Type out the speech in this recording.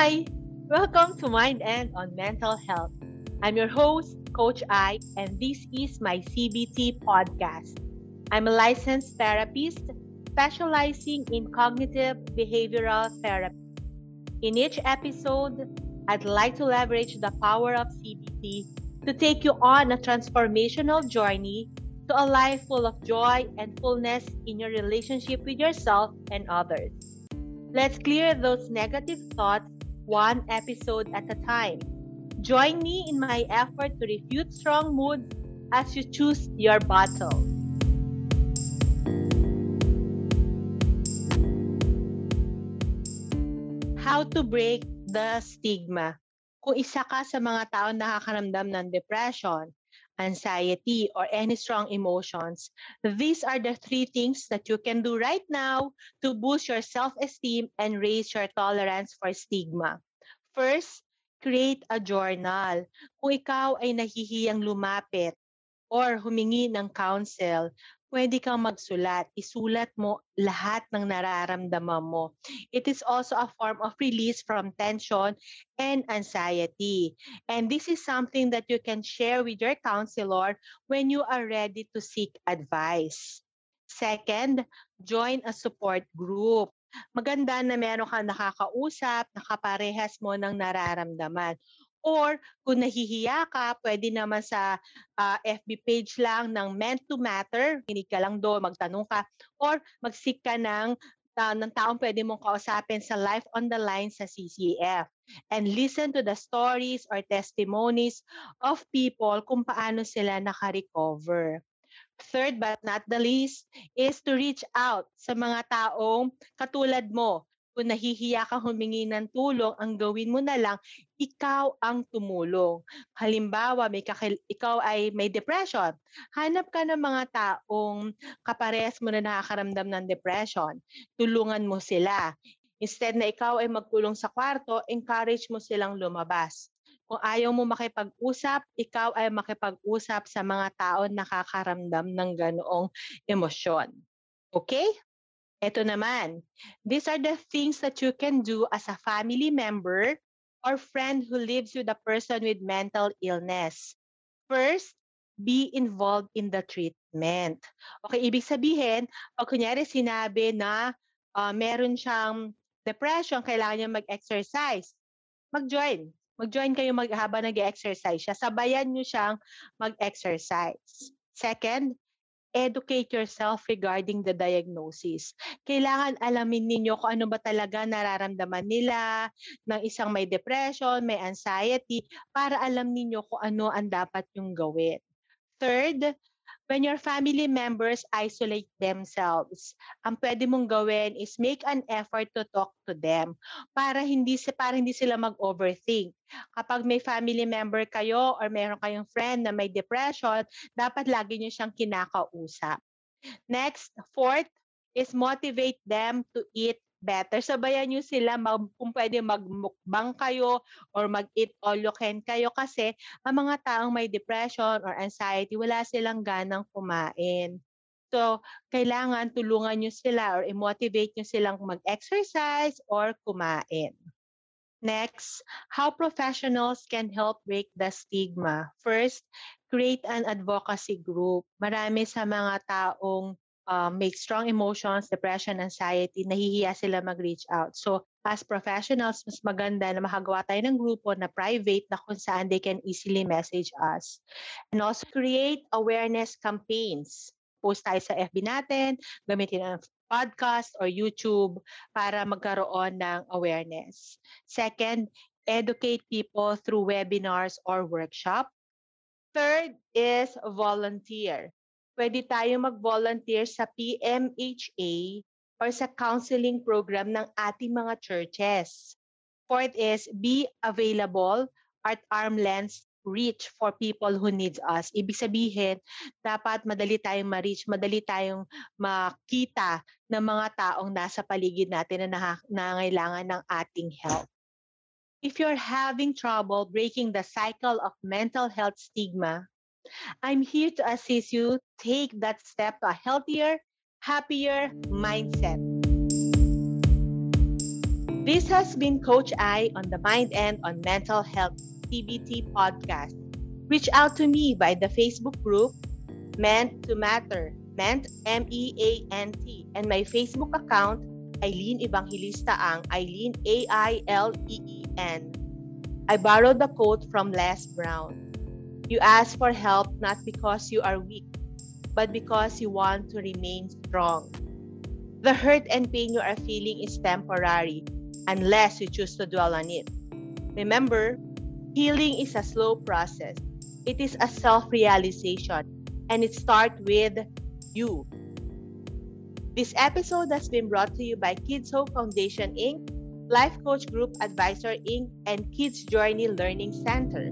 Hi, welcome to Mind and on Mental Health. I'm your host, Coach I, and this is my CBT podcast. I'm a licensed therapist specializing in cognitive behavioral therapy. In each episode, I'd like to leverage the power of CBT to take you on a transformational journey to a life full of joy and fullness in your relationship with yourself and others. Let's clear those negative thoughts one episode at a time. Join me in my effort to refute strong moods as you choose your battle. How to break the stigma. Kung isa ka sa mga tao nakakaramdam ng depression, anxiety, or any strong emotions, these are the three things that you can do right now to boost your self-esteem and raise your tolerance for stigma. First, create a journal. Kung ikaw ay nahihiyang lumapit or humingi ng counsel, pwede kang magsulat. Isulat mo lahat ng nararamdaman mo. It is also a form of release from tension and anxiety. And this is something that you can share with your counselor when you are ready to seek advice. Second, join a support group. Maganda na meron kang nakakausap, nakaparehas mo ng nararamdaman. Or kung nahihiya ka, pwede naman sa uh, ah, FB page lang ng Meant to Matter, hinig ka lang doon, magtanong ka, or mag-seek ka ng, uh, ng taong pwede mong kausapin sa Life on the Line sa CCF. And listen to the stories or testimonies of people kung paano sila naka-recover. Third but not the least is to reach out sa mga taong katulad mo kung nahihiya kang humingi ng tulong, ang gawin mo na lang, ikaw ang tumulong. Halimbawa, may kakil- ikaw ay may depression. Hanap ka ng mga taong kaparehas mo na nakakaramdam ng depression. Tulungan mo sila. Instead na ikaw ay magkulong sa kwarto, encourage mo silang lumabas. Kung ayaw mo makipag-usap, ikaw ay makipag-usap sa mga tao nakakaramdam ng ganoong emosyon. Okay? Ito naman, these are the things that you can do as a family member or friend who lives with a person with mental illness. First, be involved in the treatment. Okay, ibig sabihin, pag kunyari sinabi na uh, meron siyang depression, kailangan niya mag-exercise, mag-join. Mag-join kayo mag habang nag-exercise siya. Sabayan niyo siyang mag-exercise. Second, educate yourself regarding the diagnosis. Kailangan alamin ninyo kung ano ba talaga nararamdaman nila ng isang may depression, may anxiety, para alam ninyo kung ano ang dapat yung gawin. Third, when your family members isolate themselves, ang pwede mong gawin is make an effort to talk to them para hindi para hindi sila mag-overthink. Kapag may family member kayo or meron kayong friend na may depression, dapat lagi niyo siyang kinakausap. Next, fourth is motivate them to eat better. Sabayan nyo sila mag, kung pwede magmukbang kayo or mag-eat all you can kayo kasi ang mga taong may depression or anxiety, wala silang ganang kumain. So, kailangan tulungan nyo sila or i-motivate nyo silang mag-exercise or kumain. Next, how professionals can help break the stigma. First, create an advocacy group. Marami sa mga taong um, make strong emotions, depression, anxiety, nahihiya sila mag-reach out. So, as professionals, mas maganda na makagawa tayo ng grupo na private na kung saan they can easily message us. And also create awareness campaigns. Post tayo sa FB natin, gamitin ang podcast or YouTube para magkaroon ng awareness. Second, educate people through webinars or workshop. Third is volunteer pwede tayo mag-volunteer sa PMHA or sa counseling program ng ating mga churches. Fourth is be available at arm length reach for people who needs us. Ibig sabihin, dapat madali tayong ma-reach, madali tayong makita ng mga taong nasa paligid natin na nangailangan ng ating help. If you're having trouble breaking the cycle of mental health stigma, I'm here to assist you take that step to a healthier, happier mindset. This has been Coach I on the Mind and on Mental Health CBT podcast. Reach out to me by the Facebook group Meant to Matter, Meant M E A N T, and my Facebook account Eileen Evangelista Ang, Eileen A I L E E N. I borrowed the quote from Les Brown. You ask for help not because you are weak, but because you want to remain strong. The hurt and pain you are feeling is temporary unless you choose to dwell on it. Remember, healing is a slow process. It is a self-realization and it starts with you. This episode has been brought to you by Kids Hope Foundation Inc., Life Coach Group Advisor Inc., and Kids Journey Learning Center.